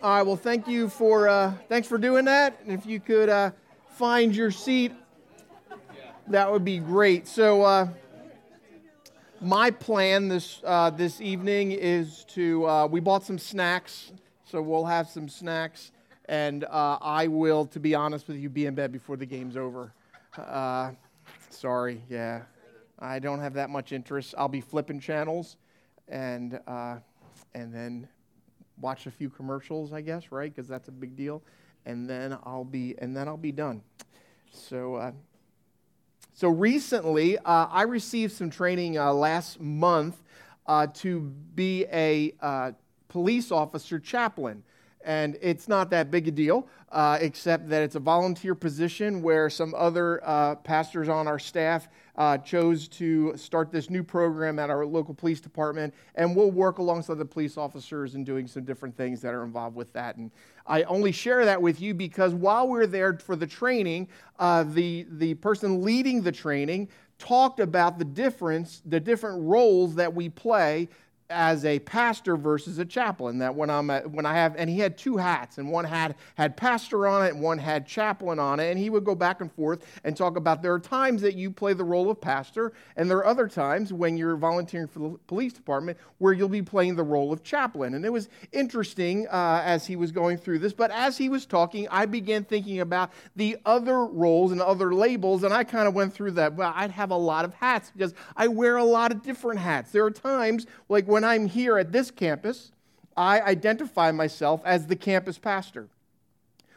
All right. Well, thank you for uh, thanks for doing that. And if you could uh, find your seat, that would be great. So, uh, my plan this uh, this evening is to uh, we bought some snacks, so we'll have some snacks, and uh, I will, to be honest with you, be in bed before the game's over. sorry, yeah, I don't have that much interest. I'll be flipping channels, and and then watch a few commercials, I guess, right? Because that's a big deal, and then I'll be and then I'll be done. So, uh, so recently, uh, I received some training uh, last month uh, to be a uh, police officer chaplain. And it's not that big a deal, uh, except that it's a volunteer position where some other pastors on our staff uh, chose to start this new program at our local police department, and we'll work alongside the police officers in doing some different things that are involved with that. And I only share that with you because while we are there for the training, uh, the, the person leading the training talked about the difference, the different roles that we play as a pastor versus a chaplain. That when I'm at, when I have and he had two hats, and one hat had pastor on it, and one had chaplain on it, and he would go back and forth and talk about there are times that you play the role of pastor, and there are other times when you're volunteering for the police department where you'll be playing the role of chaplain. And it was interesting uh, as he was going through this, but as he was talking, I began thinking about the other roles and other labels, and I kind of went through that. Well, I'd have a lot of hats because I wear a lot of different hats. There are times like when when I'm here at this campus, I identify myself as the campus pastor.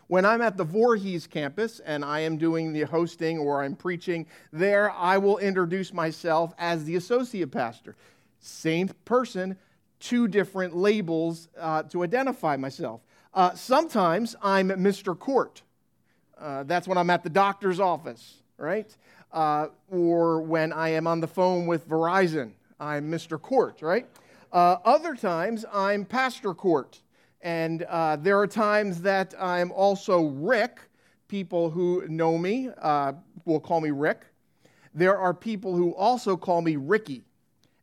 When I'm at the Voorhees campus and I am doing the hosting or I'm preaching there, I will introduce myself as the associate pastor. Same person, two different labels uh, to identify myself. Uh, sometimes I'm Mr. Court. Uh, that's when I'm at the doctor's office, right? Uh, or when I am on the phone with Verizon, I'm Mr. Court, right? Uh, other times, I'm Pastor Court. And uh, there are times that I'm also Rick. People who know me uh, will call me Rick. There are people who also call me Ricky.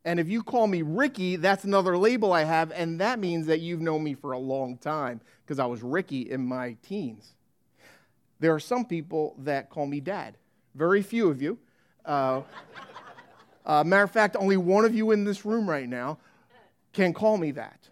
And if you call me Ricky, that's another label I have, and that means that you've known me for a long time because I was Ricky in my teens. There are some people that call me Dad. Very few of you. Uh, uh, matter of fact, only one of you in this room right now can call me that.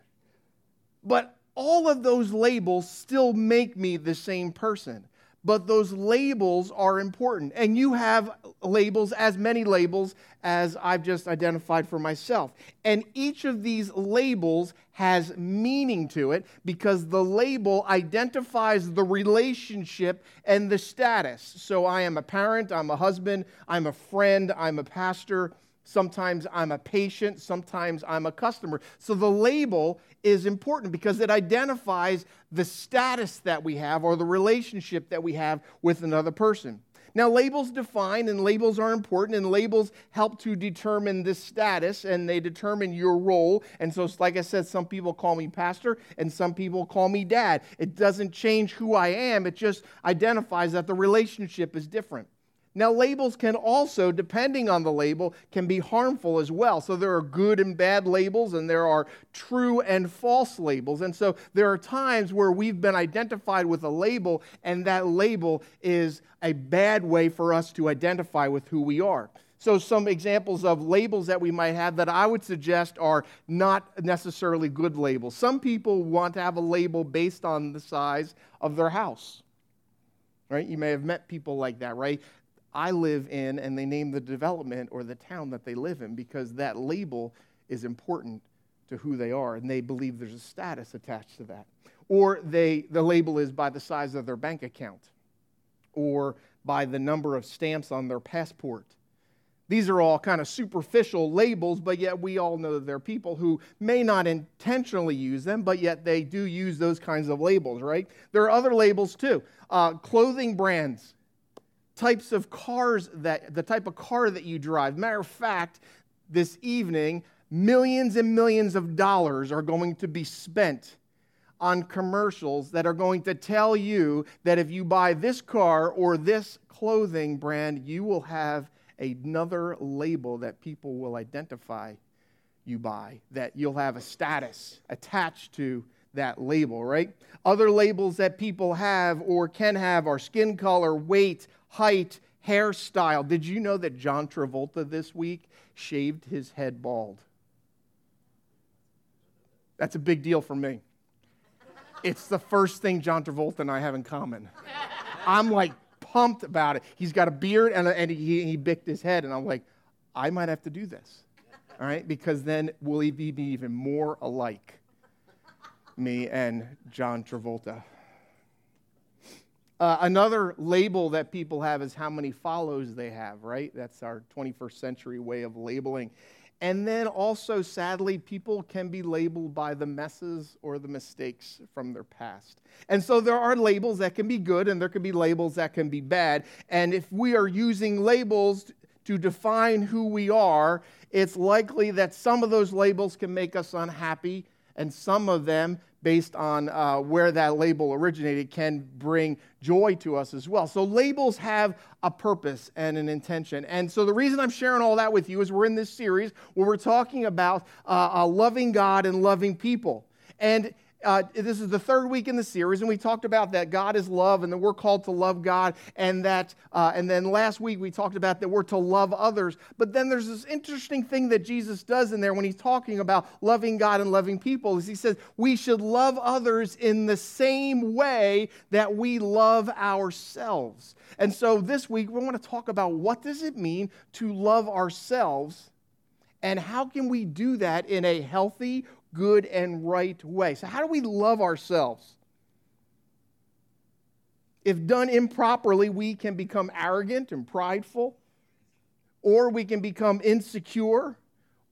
But all of those labels still make me the same person. But those labels are important. And you have labels, as many labels as I've just identified for myself. And each of these labels has meaning to it because the label identifies the relationship and the status. So I am a parent, I'm a husband, I'm a friend, I'm a pastor. Sometimes I'm a patient, sometimes I'm a customer. So the label is important because it identifies the status that we have or the relationship that we have with another person. Now, labels define and labels are important, and labels help to determine this status and they determine your role. And so, like I said, some people call me pastor and some people call me dad. It doesn't change who I am, it just identifies that the relationship is different. Now, labels can also, depending on the label, can be harmful as well. So there are good and bad labels, and there are true and false labels. And so there are times where we've been identified with a label, and that label is a bad way for us to identify with who we are. So, some examples of labels that we might have that I would suggest are not necessarily good labels. Some people want to have a label based on the size of their house right? You may have met people like that, right? I live in, and they name the development or the town that they live in because that label is important to who they are, and they believe there's a status attached to that. Or they, the label is by the size of their bank account, or by the number of stamps on their passport. These are all kind of superficial labels, but yet we all know that there are people who may not intentionally use them, but yet they do use those kinds of labels, right? There are other labels too. Uh, clothing brands types of cars that the type of car that you drive. Matter of fact, this evening, millions and millions of dollars are going to be spent on commercials that are going to tell you that if you buy this car or this clothing brand, you will have another label that people will identify you by, that you'll have a status attached to that label, right? Other labels that people have or can have are skin color, weight, height, hairstyle. Did you know that John Travolta this week shaved his head bald? That's a big deal for me. It's the first thing John Travolta and I have in common. I'm like pumped about it. He's got a beard and, a, and he, he bicked his head, and I'm like, I might have to do this, all right? Because then will he be even more alike, me and John Travolta. Uh, another label that people have is how many follows they have, right? That's our 21st century way of labeling. And then also, sadly, people can be labeled by the messes or the mistakes from their past. And so there are labels that can be good and there can be labels that can be bad. And if we are using labels to define who we are, it's likely that some of those labels can make us unhappy and some of them based on uh, where that label originated can bring joy to us as well. So labels have a purpose and an intention. And so the reason I'm sharing all that with you is we're in this series where we're talking about uh, loving God and loving people. And uh, this is the third week in the series, and we talked about that God is love and that we're called to love God, and that, uh, and then last week we talked about that we're to love others. But then there's this interesting thing that Jesus does in there when he's talking about loving God and loving people, is he says we should love others in the same way that we love ourselves. And so this week we want to talk about what does it mean to love ourselves, and how can we do that in a healthy, good and right way. So, how do we love ourselves? If done improperly, we can become arrogant and prideful, or we can become insecure,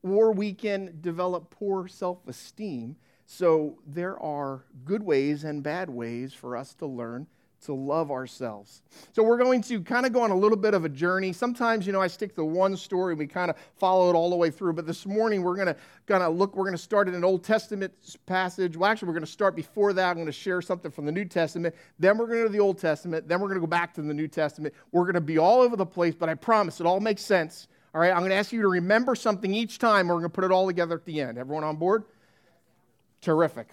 or we can develop poor self esteem. So, there are good ways and bad ways for us to learn to love ourselves. So we're going to kind of go on a little bit of a journey. Sometimes, you know, I stick to one story and we kind of follow it all the way through. But this morning we're going to kind of look, we're going to start in an Old Testament passage. Well, actually, we're going to start before that. I'm going to share something from the New Testament. Then we're to go to the Old Testament. Then we're going to go back to the New Testament. We're going to be all over the place, but I promise it all makes sense. All right, I'm going to ask you to remember something each time. We're going to put it all together at the end. Everyone on board? Terrific.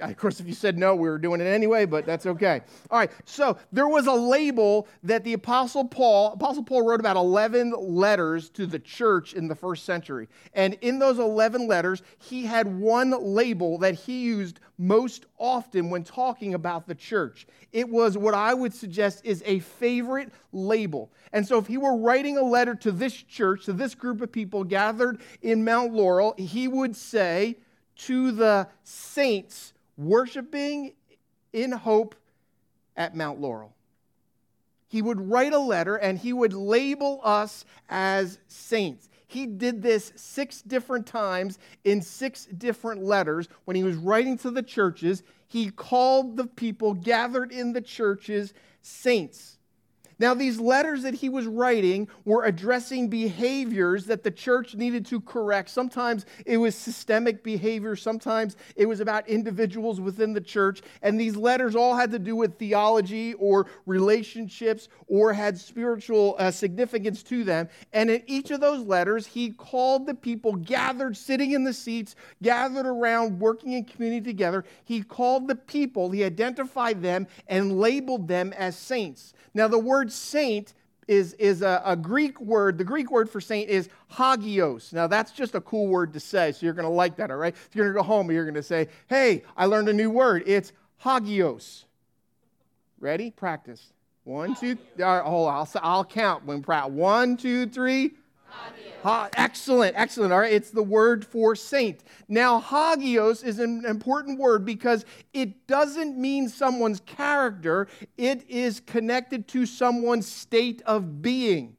Of course, if you said no, we were doing it anyway, but that's okay. All right, so there was a label that the Apostle Paul, Apostle Paul wrote about 11 letters to the church in the first century. And in those 11 letters, he had one label that he used most often when talking about the church. It was what I would suggest is a favorite label. And so if he were writing a letter to this church, to this group of people gathered in Mount Laurel, he would say, to the saints worshiping in hope at Mount Laurel. He would write a letter and he would label us as saints. He did this six different times in six different letters when he was writing to the churches. He called the people gathered in the churches saints. Now, these letters that he was writing were addressing behaviors that the church needed to correct. Sometimes it was systemic behavior, sometimes it was about individuals within the church. And these letters all had to do with theology or relationships or had spiritual uh, significance to them. And in each of those letters, he called the people gathered, sitting in the seats, gathered around, working in community together. He called the people, he identified them, and labeled them as saints. Now, the word saint is, is a, a, Greek word. The Greek word for saint is hagios. Now, that's just a cool word to say, so you're going to like that, all right? If you're going to go home you're going to say, hey, I learned a new word. It's hagios. Ready? Practice. One, two, all right, hold on. I'll, I'll count when practice. One, two, three. Ha, excellent, excellent. All right, it's the word for saint. Now, hagios is an important word because it doesn't mean someone's character, it is connected to someone's state of being.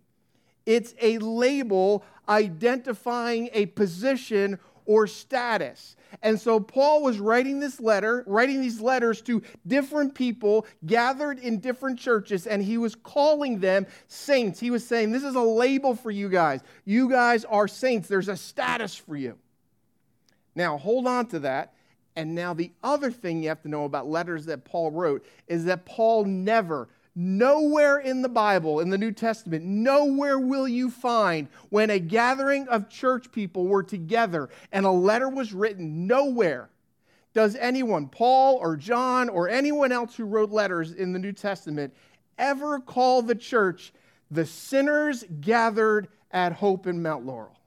It's a label identifying a position or status. And so Paul was writing this letter, writing these letters to different people gathered in different churches, and he was calling them saints. He was saying, This is a label for you guys. You guys are saints. There's a status for you. Now, hold on to that. And now, the other thing you have to know about letters that Paul wrote is that Paul never, Nowhere in the Bible, in the New Testament, nowhere will you find when a gathering of church people were together and a letter was written, nowhere does anyone, Paul or John or anyone else who wrote letters in the New Testament, ever call the church the sinners gathered at Hope in Mount Laurel?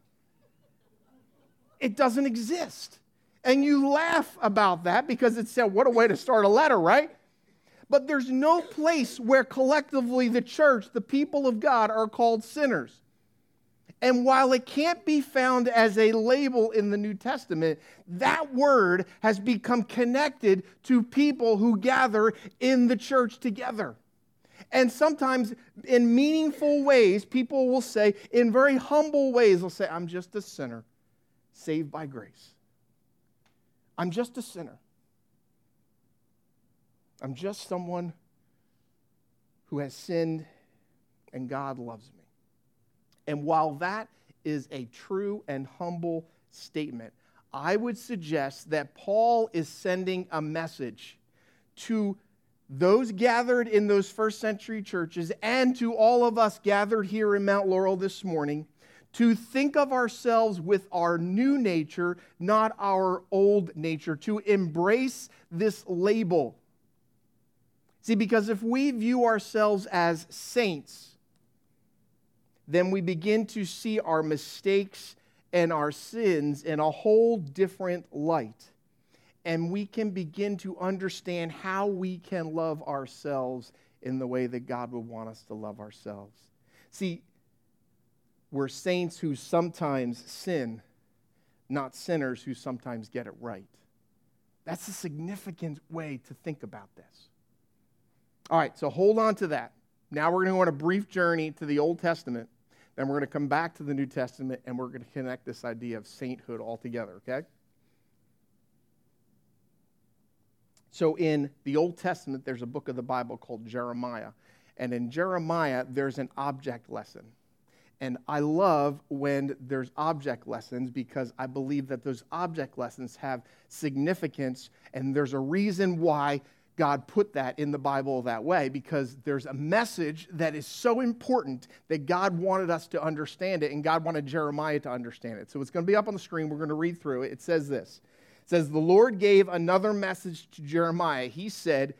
It doesn't exist. And you laugh about that because it said, what a way to start a letter, right? But there's no place where collectively the church, the people of God, are called sinners. And while it can't be found as a label in the New Testament, that word has become connected to people who gather in the church together. And sometimes, in meaningful ways, people will say, in very humble ways, they'll say, I'm just a sinner saved by grace. I'm just a sinner. I'm just someone who has sinned and God loves me. And while that is a true and humble statement, I would suggest that Paul is sending a message to those gathered in those first century churches and to all of us gathered here in Mount Laurel this morning to think of ourselves with our new nature, not our old nature, to embrace this label. See, because if we view ourselves as saints, then we begin to see our mistakes and our sins in a whole different light. And we can begin to understand how we can love ourselves in the way that God would want us to love ourselves. See, we're saints who sometimes sin, not sinners who sometimes get it right. That's a significant way to think about this. All right, so hold on to that. Now we're going to go on a brief journey to the Old Testament. Then we're going to come back to the New Testament and we're going to connect this idea of sainthood all together, okay? So in the Old Testament, there's a book of the Bible called Jeremiah. And in Jeremiah, there's an object lesson. And I love when there's object lessons because I believe that those object lessons have significance and there's a reason why God put that in the Bible that way because there's a message that is so important that God wanted us to understand it and God wanted Jeremiah to understand it. So it's going to be up on the screen. We're going to read through it. It says this. It says the Lord gave another message to Jeremiah. He said,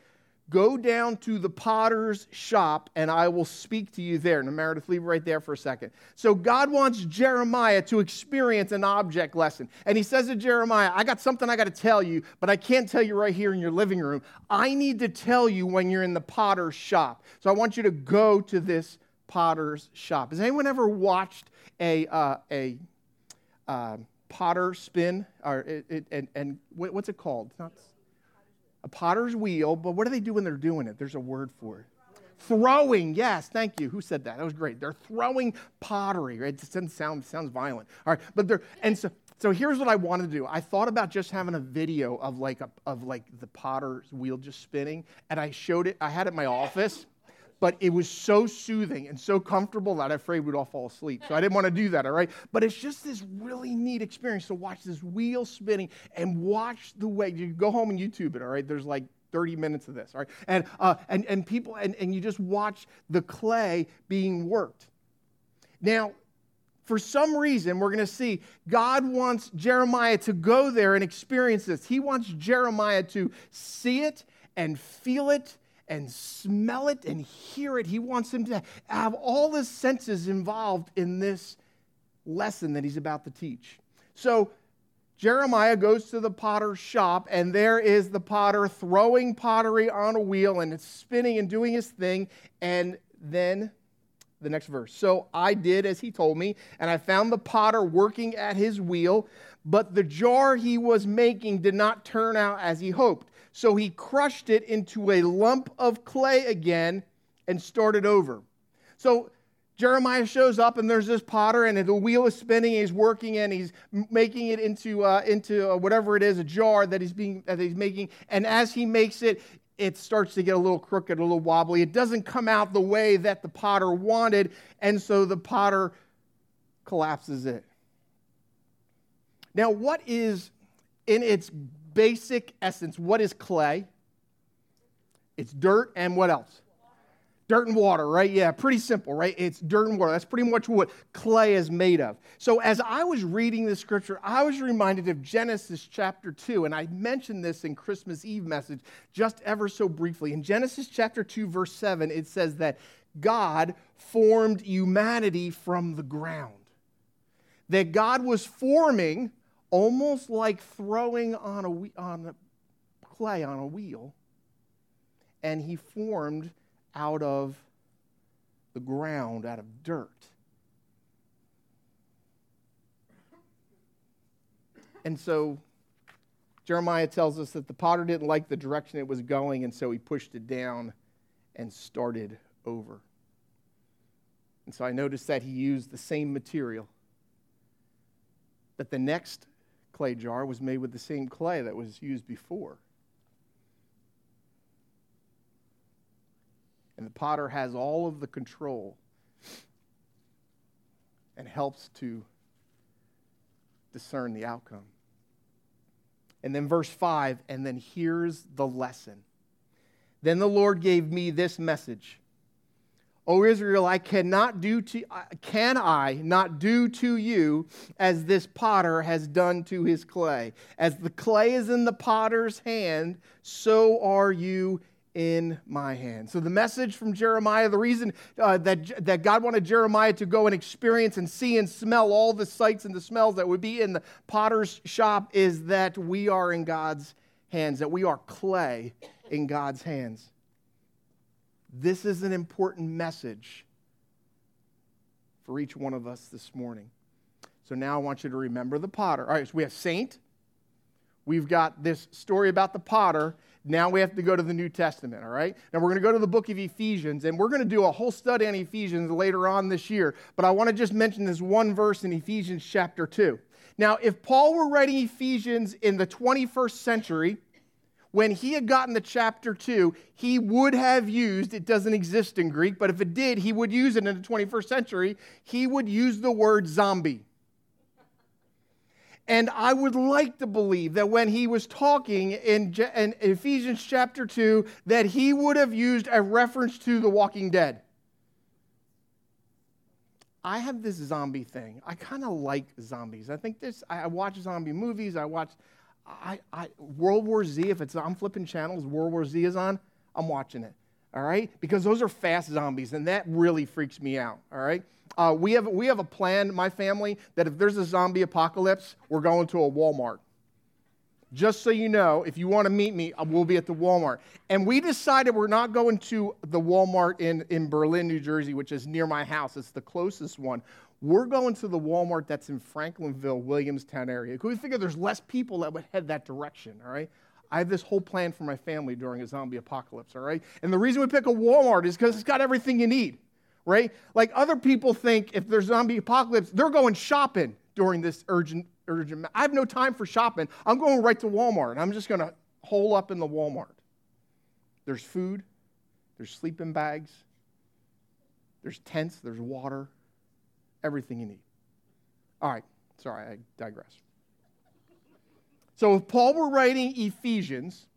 Go down to the potter's shop and I will speak to you there. Now, Meredith, leave right there for a second. So, God wants Jeremiah to experience an object lesson. And he says to Jeremiah, I got something I got to tell you, but I can't tell you right here in your living room. I need to tell you when you're in the potter's shop. So, I want you to go to this potter's shop. Has anyone ever watched a, uh, a, uh, potter spin or it, it, and, and what's it called? Not a potter's wheel, but what do they do when they're doing it? There's a word for it. Throwing, yes, thank you. Who said that? That was great. They're throwing pottery, right? It doesn't sound sounds violent. All right, but they're and so so here's what I wanted to do. I thought about just having a video of like a, of like the potter's wheel just spinning, and I showed it. I had it in my office, but it was so soothing and so comfortable that I'm afraid we'd all fall asleep. So I didn't want to do that, all right? But it's just this really neat experience to watch this wheel spinning and watch the way you go home and YouTube it, all right? There's like 30 minutes of this, all right? And, uh, and, and people, and, and you just watch the clay being worked. Now, for some reason, we're going to see God wants Jeremiah to go there and experience this. He wants Jeremiah to see it and feel it and smell it and hear it. He wants him to have all his senses involved in this lesson that he's about to teach. So Jeremiah goes to the potter's shop, and there is the potter throwing pottery on a wheel, and it's spinning and doing his thing. And then the next verse. So I did as he told me, and I found the potter working at his wheel, but the jar he was making did not turn out as he hoped. So he crushed it into a lump of clay again and started over. So Jeremiah shows up and there's this potter and the wheel is spinning. And He's working and he's making it into uh, into uh, whatever it is, a jar that he's being that he's making. And as he makes it, it starts to get a little crooked, a little wobbly. It doesn't come out the way that the potter wanted, and so the potter collapses it. Now, what is in its basic essence, what is clay? It's dirt and what else? Dirt and water, right? Yeah, pretty simple, right? It's dirt and water. That's pretty much what clay is made of. So, as I was reading this scripture, I was reminded of Genesis chapter 2. And I mentioned this in Christmas Eve message just ever so briefly. In Genesis chapter 2, verse 7, it says that God formed humanity from the ground. That God was forming almost like throwing on a, on a clay on a wheel, and he formed out of the ground, out of dirt. And so Jeremiah tells us that the potter didn't like the direction it was going, and so he pushed it down and started over. And so I noticed that he used the same material. That the next clay jar was made with the same clay that was used before. And the potter has all of the control and helps to discern the outcome. And then verse 5, and then here's the lesson. Then the Lord gave me this message. O Israel, I cannot do to can I not do to you as this potter has done to his clay. As the clay is in the potter's hand, so are you in my hand. So, the message from Jeremiah, the reason uh, that, that God wanted Jeremiah to go and experience and see and smell all the sights and the smells that would be in the potter's shop is that we are in God's hands, that we are clay in God's hands. This is an important message for each one of us this morning. So, now I want you to remember the potter. All right, so we have saint, we've got this story about the potter now we have to go to the New Testament, all right? Now we're going to go to the book of Ephesians, and we're going to do a whole study on Ephesians later on this year. But I want to just mention this one verse in Ephesians chapter 2. Now, if Paul were writing Ephesians in the 21st century, when he had gotten to chapter 2, he would have used, it doesn't exist in Greek, but if it did, he would use it in the 21st century, he would use the word zombie. And I would like to believe that when he was talking in, in, Ephesians chapter 2, that he would have used a reference to the walking dead. I have this zombie thing. I kind of like zombies. I think this, I watch zombie movies. I watch I, I, World War Z. If it's, I'm flipping channels, World War Z is on, I'm watching it. All right? Because those are fast zombies, and that really freaks me out. All right? Uh, we, have, we have a plan, my family, that if there's a zombie apocalypse, we're going to a Walmart. Just so you know, if you want to meet me, uh, we'll be at the Walmart. And we decided we're not going to the Walmart in, in Berlin, New Jersey, which is near my house. It's the closest one. We're going to the Walmart that's in Franklinville, Williamstown area. Because we figure there's less people that would head that direction, all right? I have this whole plan for my family during a zombie apocalypse, all right? And the reason we pick a Walmart is because it's got everything you need right? Like other people think if there's zombie apocalypse, they're going shopping during this urgent, urgent. I have no time for shopping. I'm going right to Walmart. I'm just going to hole up in the Walmart. There's food, there's sleeping bags, there's tents, there's water, everything you need. All right, sorry, I digress. So if Paul were writing Ephesians,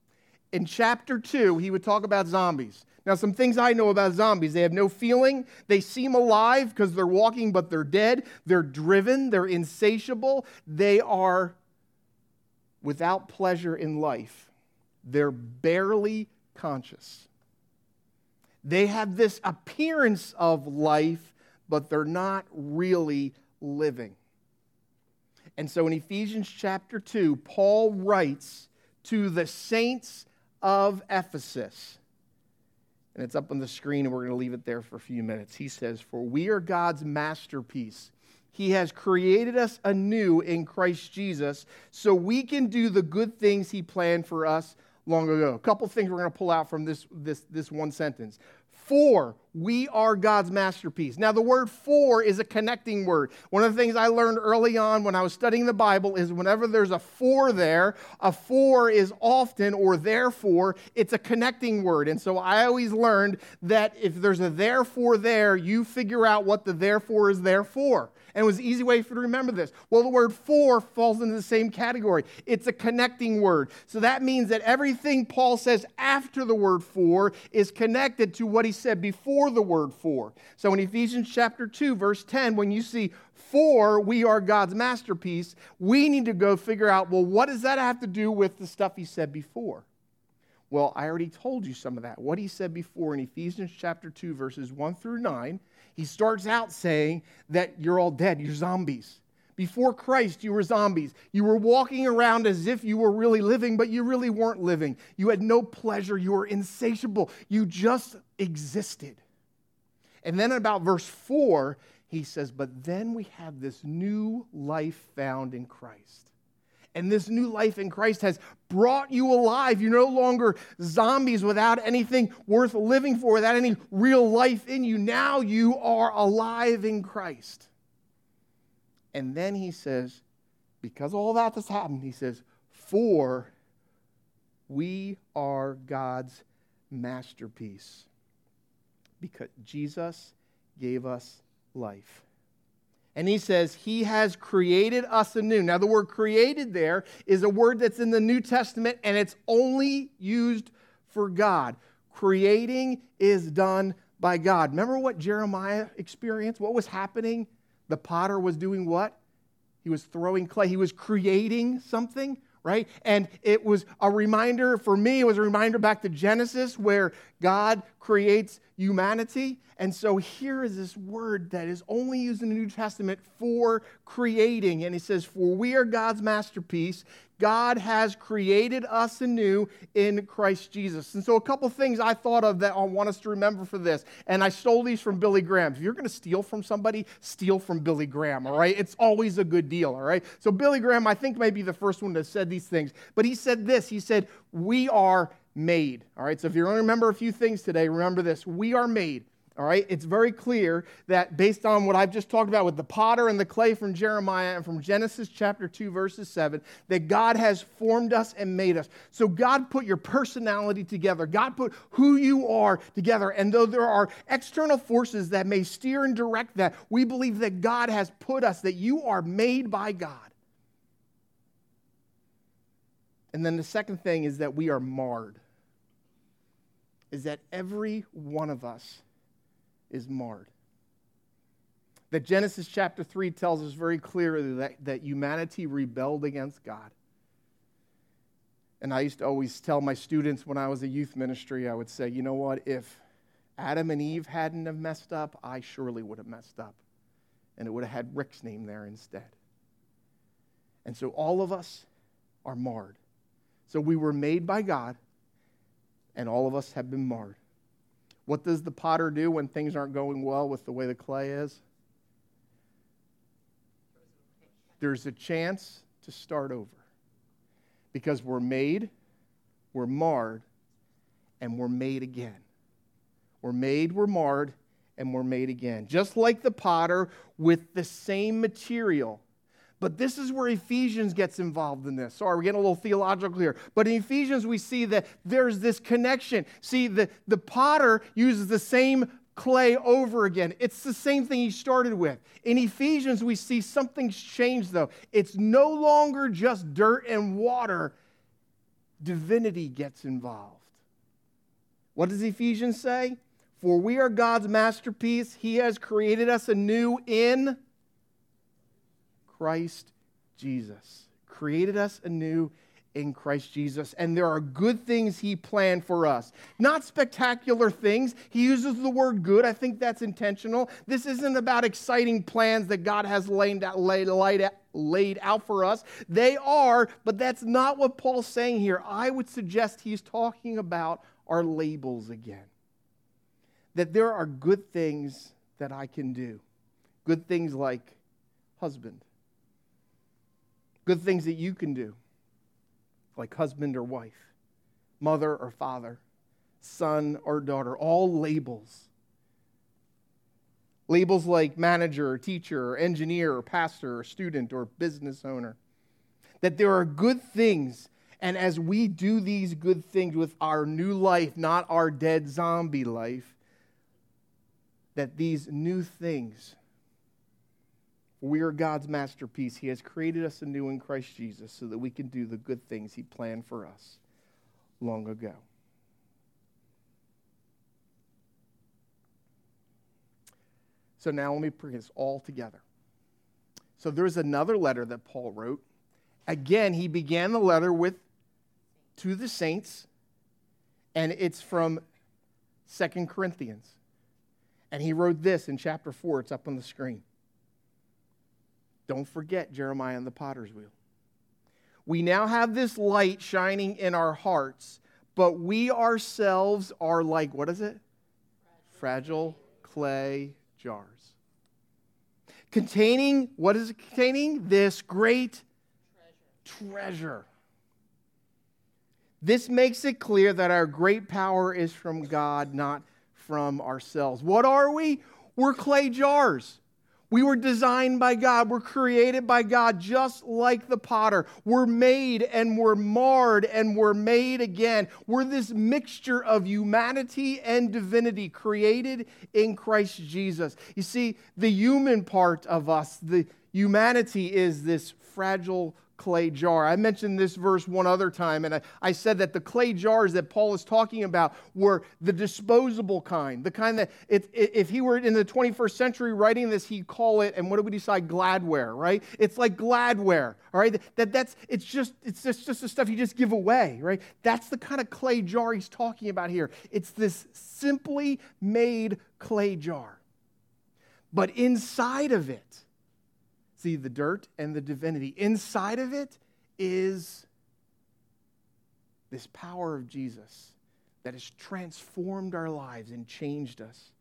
in chapter 2, he would talk about zombies. Now, some things I know about zombies they have no feeling, they seem alive because they're walking, but they're dead. They're driven, they're insatiable, they are without pleasure in life. They're barely conscious. They have this appearance of life, but they're not really living. And so in Ephesians chapter 2, Paul writes to the saints of Ephesus and it's up on the screen, and we're going to leave it there for a few minutes. He says, For we are God's masterpiece. He has created us anew in Christ Jesus so we can do the good things He planned for us long ago. A couple things we're going to pull out from this, this, this one sentence. For we are God's masterpiece. Now, the word for is a connecting word. One of the things I learned early on when I was studying the Bible is whenever there's a for there, a for is often or therefore, it's a connecting word. And so I always learned that if there's a therefore there, you figure out what the therefore is there for. And it was an easy way for you to remember this. Well, the word for falls into the same category. It's a connecting word. So that means that everything Paul says after the word for is connected to what he said before before the word for. So in Ephesians chapter 2, verse 10, when you see for we are God's masterpiece, we need to go figure out, well, what does that have to do with the stuff he said before? Well, I already told you some of that. What he said before in Ephesians chapter 2, verses 1 through 9, he starts out saying that you're all dead, you're zombies. Before Christ, you were zombies. You were walking around as if you were really living, but you really weren't living. You had no pleasure. You were insatiable. You just existed. And then about verse 4, he says, But then we have this new life found in Christ. And this new life in Christ has brought you alive. You're no longer zombies without anything worth living for, without any real life in you. Now you are alive in Christ. And then he says, because all that has happened, he says, for we are God's masterpiece. Because Jesus gave us life. And he says, He has created us anew. Now, the word created there is a word that's in the New Testament and it's only used for God. Creating is done by God. Remember what Jeremiah experienced? What was happening the potter was doing what? He was throwing clay. He was creating something, right? And it was a reminder, for me, it was a reminder back to Genesis where God creates humanity. And so here is this word that is only used in the New Testament for creating. And he says, For we are God's masterpiece. God has created us anew in Christ Jesus. And so, a couple things I thought of that I want us to remember for this. And I stole these from Billy Graham. If you're going to steal from somebody, steal from Billy Graham, all right? It's always a good deal, all right? So, Billy Graham, I think, may be the first one that said these things. But he said this He said, We are made, all right? So, if you're going to remember a few things today, remember this we are made. All right, it's very clear that based on what I've just talked about with the potter and the clay from Jeremiah and from Genesis chapter 2, verses 7, that God has formed us and made us. So God put your personality together, God put who you are together. And though there are external forces that may steer and direct that, we believe that God has put us, that you are made by God. And then the second thing is that we are marred, is that every one of us is marred. That Genesis chapter 3 tells us very clearly that, that humanity rebelled against God. And I used to always tell my students when I was a youth ministry, I would say, you know what, if Adam and Eve hadn't have messed up, I surely would have messed up. And it would have had Rick's name there instead. And so all of us are marred. So we were made by God, and all of us have been marred. What does the potter do when things aren't going well with the way the clay is? There's a chance to start over because we're made, we're marred, and we're made again. We're made, we're marred, and we're made again. Just like the potter with the same material but this is where Ephesians gets involved in this. Sorry, we're getting a little theological here. But in Ephesians, we see that there's this connection. See, the, the potter uses the same clay over again. It's the same thing he started with. In Ephesians, we see something's changed, though. It's no longer just dirt and water, divinity gets involved. What does Ephesians say? For we are God's masterpiece. He has created us anew in Christ Jesus. Created us anew in Christ Jesus, and there are good things He planned for us. Not spectacular things. He uses the word good. I think that's intentional. This isn't about exciting plans that God has laid out, laid, laid, laid out for us. They are, but that's not what Paul's saying here. I would suggest he's talking about our labels again. That there are good things that I can do, good things like husband Good things that you can do, like husband or wife, mother or father, son or daughter, all labels. Labels like manager or teacher or engineer or pastor or student or business owner. That there are good things, and as we do these good things with our new life, not our dead zombie life, that these new things we are God's masterpiece. He has created us anew in Christ Jesus so that we can do the good things He planned for us long ago. So now let me bring this all together. So there's another letter that Paul wrote. Again, he began the letter with to the saints, and it's from Second Corinthians. And he wrote this in chapter 4, it's up on the screen. Don't forget Jeremiah and the potter's wheel. We now have this light shining in our hearts, but we ourselves are like, what is it? Fragile clay jars. Containing, what is it containing? This great treasure. treasure. This makes it clear that our great power is from God, not from ourselves. What are we? We're clay jars. We were designed by God. We're created by God just like the potter. We're made and we're marred and we're made again. We're this mixture of humanity and divinity created in Christ Jesus. You see, the human part of us, the humanity is this fragile clay jar. I mentioned this verse one other time, and I, I, said that the clay jars that Paul is talking about were the disposable kind, the kind that it, if he were in the 21st century writing this, he'd call it, and what do we decide? Gladware, right? It's like Gladware, all right? That, that's, it's just, it's just, just the stuff you just give away, right? That's the kind of clay jar he's talking about here. It's this simply made clay jar. But inside of it, see the dirt and the divinity. Inside of it is this power of Jesus that has transformed our lives and changed us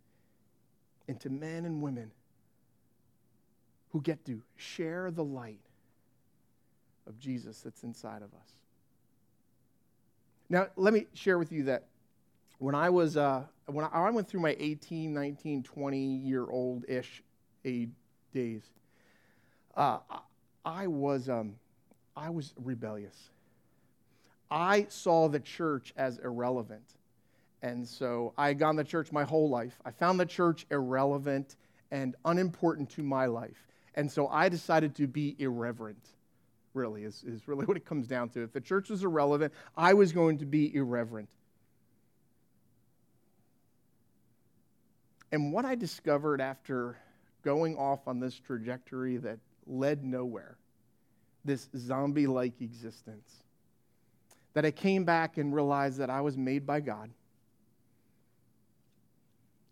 into men and women who get to share the light of Jesus that's inside of us. Now, let me share with you that when I was, uh, when I went through my 18, 19, 20 year old ish days, uh, I was um, I was rebellious. I saw the church as irrelevant. And so I had gone to church my whole life. I found the church irrelevant and unimportant to my life. And so I decided to be irreverent, really, is, is really what it comes down to. If the church was irrelevant, I was going to be irreverent. And what I discovered after going off on this trajectory that led nowhere, this zombie like existence. That I came back and realized that I was made by God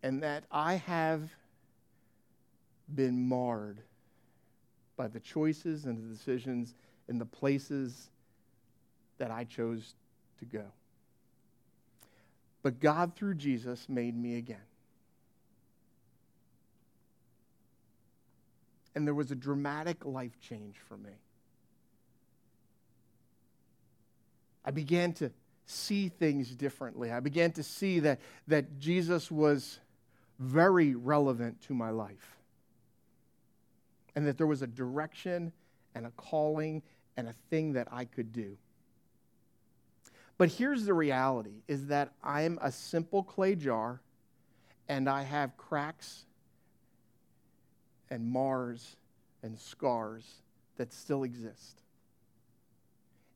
and that I have been marred by the choices and the decisions and the places that I chose to go. But God, through Jesus, made me again. And there was a dramatic life change for me. I began to see things differently. I began to see that, that Jesus was very relevant to my life. And that there was a direction and a calling and a thing that I could do. But here's the reality is that I'm a simple clay jar and I have cracks and mars and scars that still exist.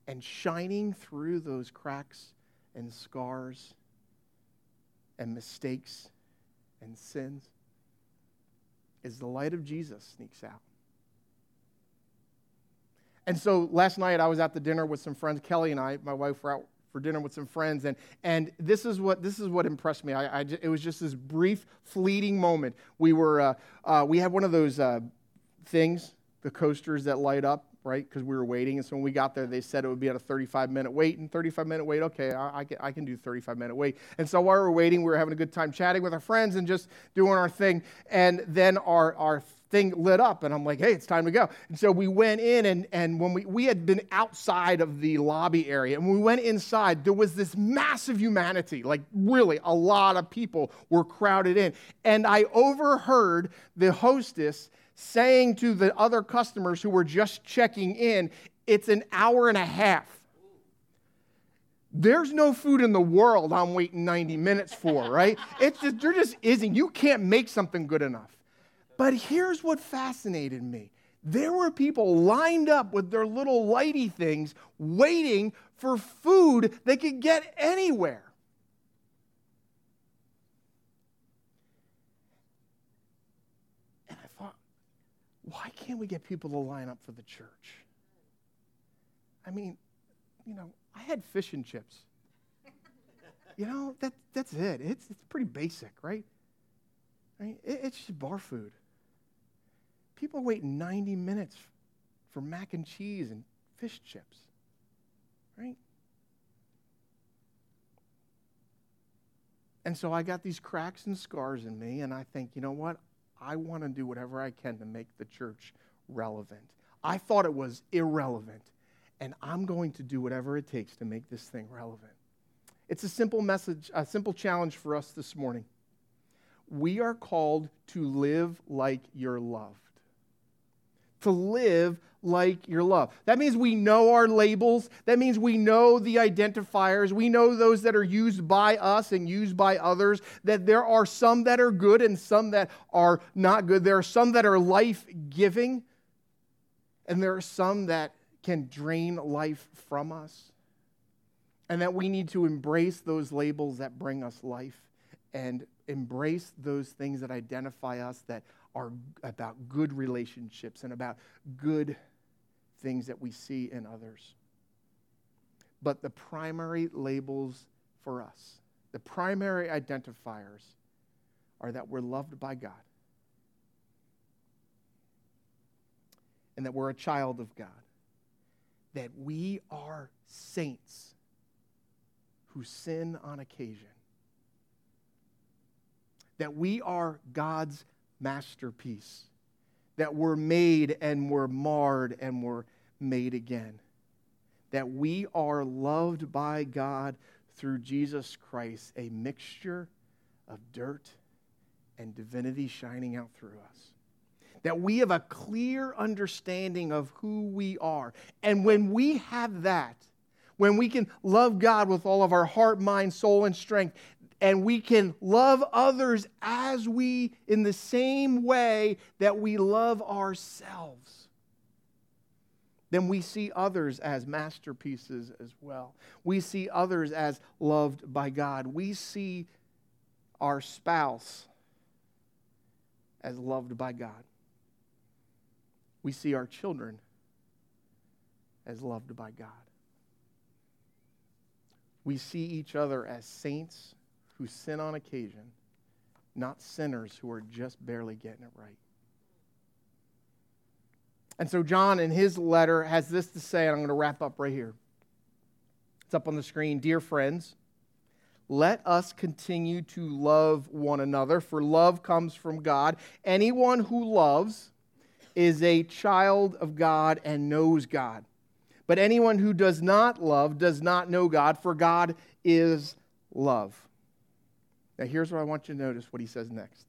And shining through those cracks and scars and mistakes and sins is the light of Jesus sneaks out. And so last night I was at the dinner with some friends. Kelly and I, my wife, were out for dinner with some friends, and, and this, is what, this is what impressed me. I, I it was just this brief, fleeting moment. We, were, uh, uh, we had one of those uh, things, the coasters that light up, right? Because we were waiting. And so when we got there, they said it would be at a 35 minute wait. And 35 minute wait, okay, I, I, can, I can do 35 minute wait. And so while we were waiting, we were having a good time chatting with our friends and just doing our thing. And then our, our thing lit up and i'm like hey it's time to go and so we went in and, and when we, we had been outside of the lobby area and we went inside there was this massive humanity like really a lot of people were crowded in and i overheard the hostess saying to the other customers who were just checking in it's an hour and a half there's no food in the world I'm waiting 90 minutes for, right? It's just, there just isn't. You can't make something good enough. But here's what fascinated me there were people lined up with their little lighty things waiting for food they could get anywhere. Why can't we get people to line up for the church? I mean, you know, I had fish and chips. you know, that, that's it. It's, it's pretty basic, right? right? It, it's just bar food. People wait 90 minutes for mac and cheese and fish chips, right? And so I got these cracks and scars in me, and I think, you know what? I want to do whatever I can to make the church relevant. I thought it was irrelevant, and I'm going to do whatever it takes to make this thing relevant. It's a simple message, a simple challenge for us this morning. We are called to live like you're loved. To live like your love. That means we know our labels. That means we know the identifiers. We know those that are used by us and used by others. That there are some that are good and some that are not good. There are some that are life giving, and there are some that can drain life from us. And that we need to embrace those labels that bring us life and embrace those things that identify us that are about good relationships and about good things that we see in others. But the primary labels for us, the primary identifiers, are that we're loved by God and that we're a child of God, that we are saints who sin on occasion, that we are God's masterpiece, that we're made and we're marred and we're made again. That we are loved by God through Jesus Christ, a mixture of dirt and divinity shining out through us. That we have a clear understanding of who we are. And when we have that, when we can love God with all of our heart, mind, soul, and strength, and we can love others as we, in the same way that we love ourselves then we see others as masterpieces as well. We see others as loved by God. We see our spouse as loved by God. We see our children as loved by God. We see each other as saints who sin on occasion, not sinners who are just barely getting it right. And so, John, in his letter, has this to say, and I'm going to wrap up right here. It's up on the screen. Dear friends, let us continue to love one another, for love comes from God. Anyone who loves is a child of God and knows God. But anyone who does not love does not know God, for God is love. Now, here's what I want you to notice what he says next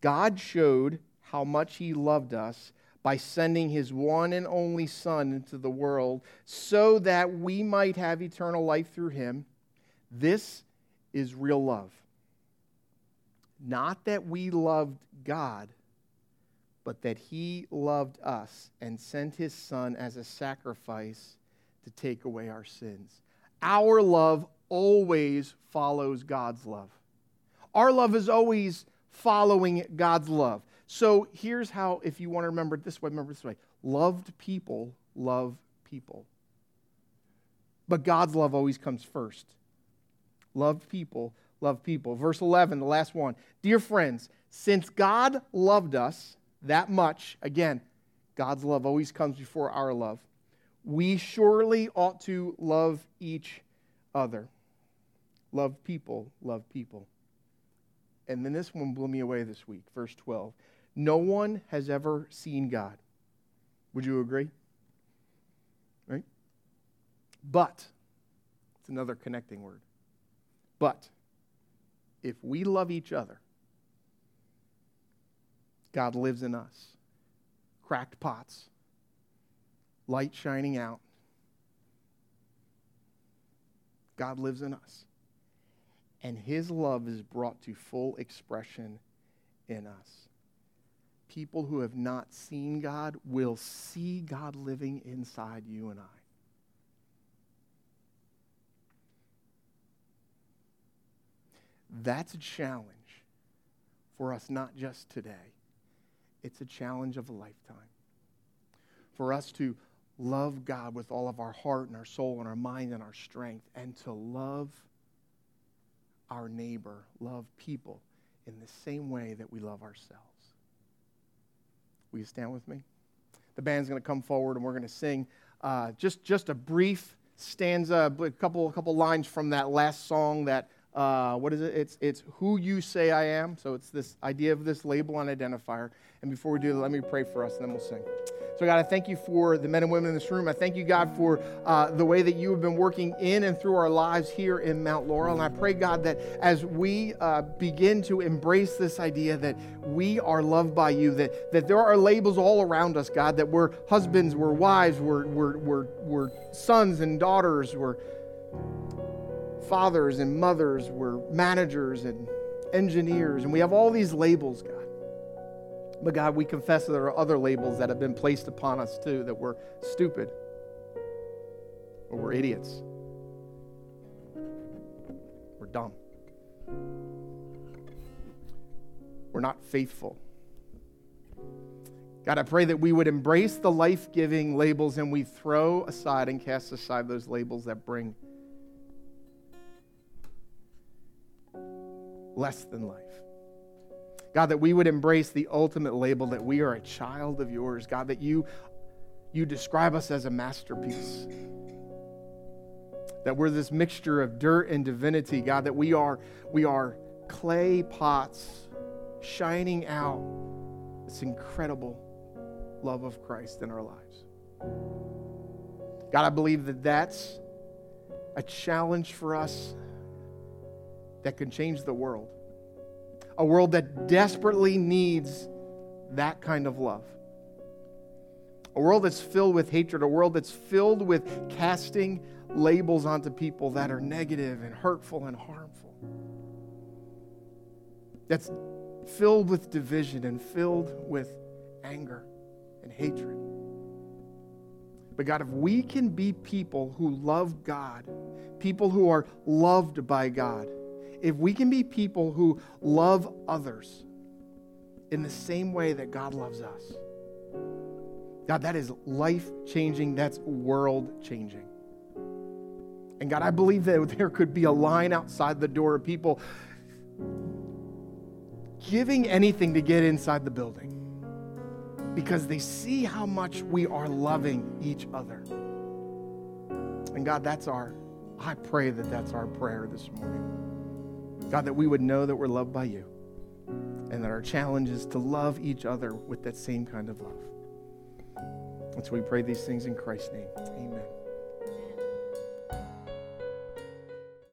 God showed how much he loved us by sending his one and only Son into the world so that we might have eternal life through him. This is real love. Not that we loved God, but that he loved us and sent his Son as a sacrifice to take away our sins. Our love always follows God's love. Our love is always following God's love. So here's how, if you want to remember it this way, remember this way loved people love people. But God's love always comes first. Loved people love people. Verse 11, the last one. Dear friends, since God loved us that much, again, God's love always comes before our love, we surely ought to love each other. Love people, love people. And then this one blew me away this week, verse 12. No one has ever seen God. Would you agree? Right? But, it's another connecting word. But, if we love each other, God lives in us. Cracked pots, light shining out. God lives in us. And his love is brought to full expression in us people who have not seen God will see God living inside you and I. That's a challenge for us, not just today. it's a challenge of a lifetime. For us to love God with all of our heart and our soul and our mind and our strength, and to love our neighbor, love people in the same way that we love ourselves. Will you stand with me? The band's going to come forward and we're going to sing uh, just, just a brief stanza, a couple, a couple lines from that last song that, uh, what is it? It's, it's Who You Say I Am. So it's this idea of this label and identifier. And before we do that, let me pray for us and then we'll sing. So, God, I thank you for the men and women in this room. I thank you, God, for uh, the way that you have been working in and through our lives here in Mount Laurel. And I pray, God, that as we uh, begin to embrace this idea that we are loved by you, that, that there are labels all around us, God, that we're husbands, we're wives, we're, we're, we're, we're sons and daughters, we're fathers and mothers, we're managers and engineers, and we have all these labels, God. But God, we confess that there are other labels that have been placed upon us too that we're stupid or we're idiots. We're dumb. We're not faithful. God, I pray that we would embrace the life giving labels and we throw aside and cast aside those labels that bring less than life. God, that we would embrace the ultimate label that we are a child of yours. God, that you, you describe us as a masterpiece. That we're this mixture of dirt and divinity. God, that we are, we are clay pots shining out this incredible love of Christ in our lives. God, I believe that that's a challenge for us that can change the world a world that desperately needs that kind of love. A world that's filled with hatred, a world that's filled with casting labels onto people that are negative and hurtful and harmful. That's filled with division and filled with anger and hatred. But God, if we can be people who love God, people who are loved by God, if we can be people who love others in the same way that God loves us, God, that is life changing, that's world changing. And God, I believe that there could be a line outside the door of people giving anything to get inside the building because they see how much we are loving each other. And God, that's our, I pray that that's our prayer this morning. God, that we would know that we're loved by you and that our challenge is to love each other with that same kind of love. And so we pray these things in Christ's name. Amen.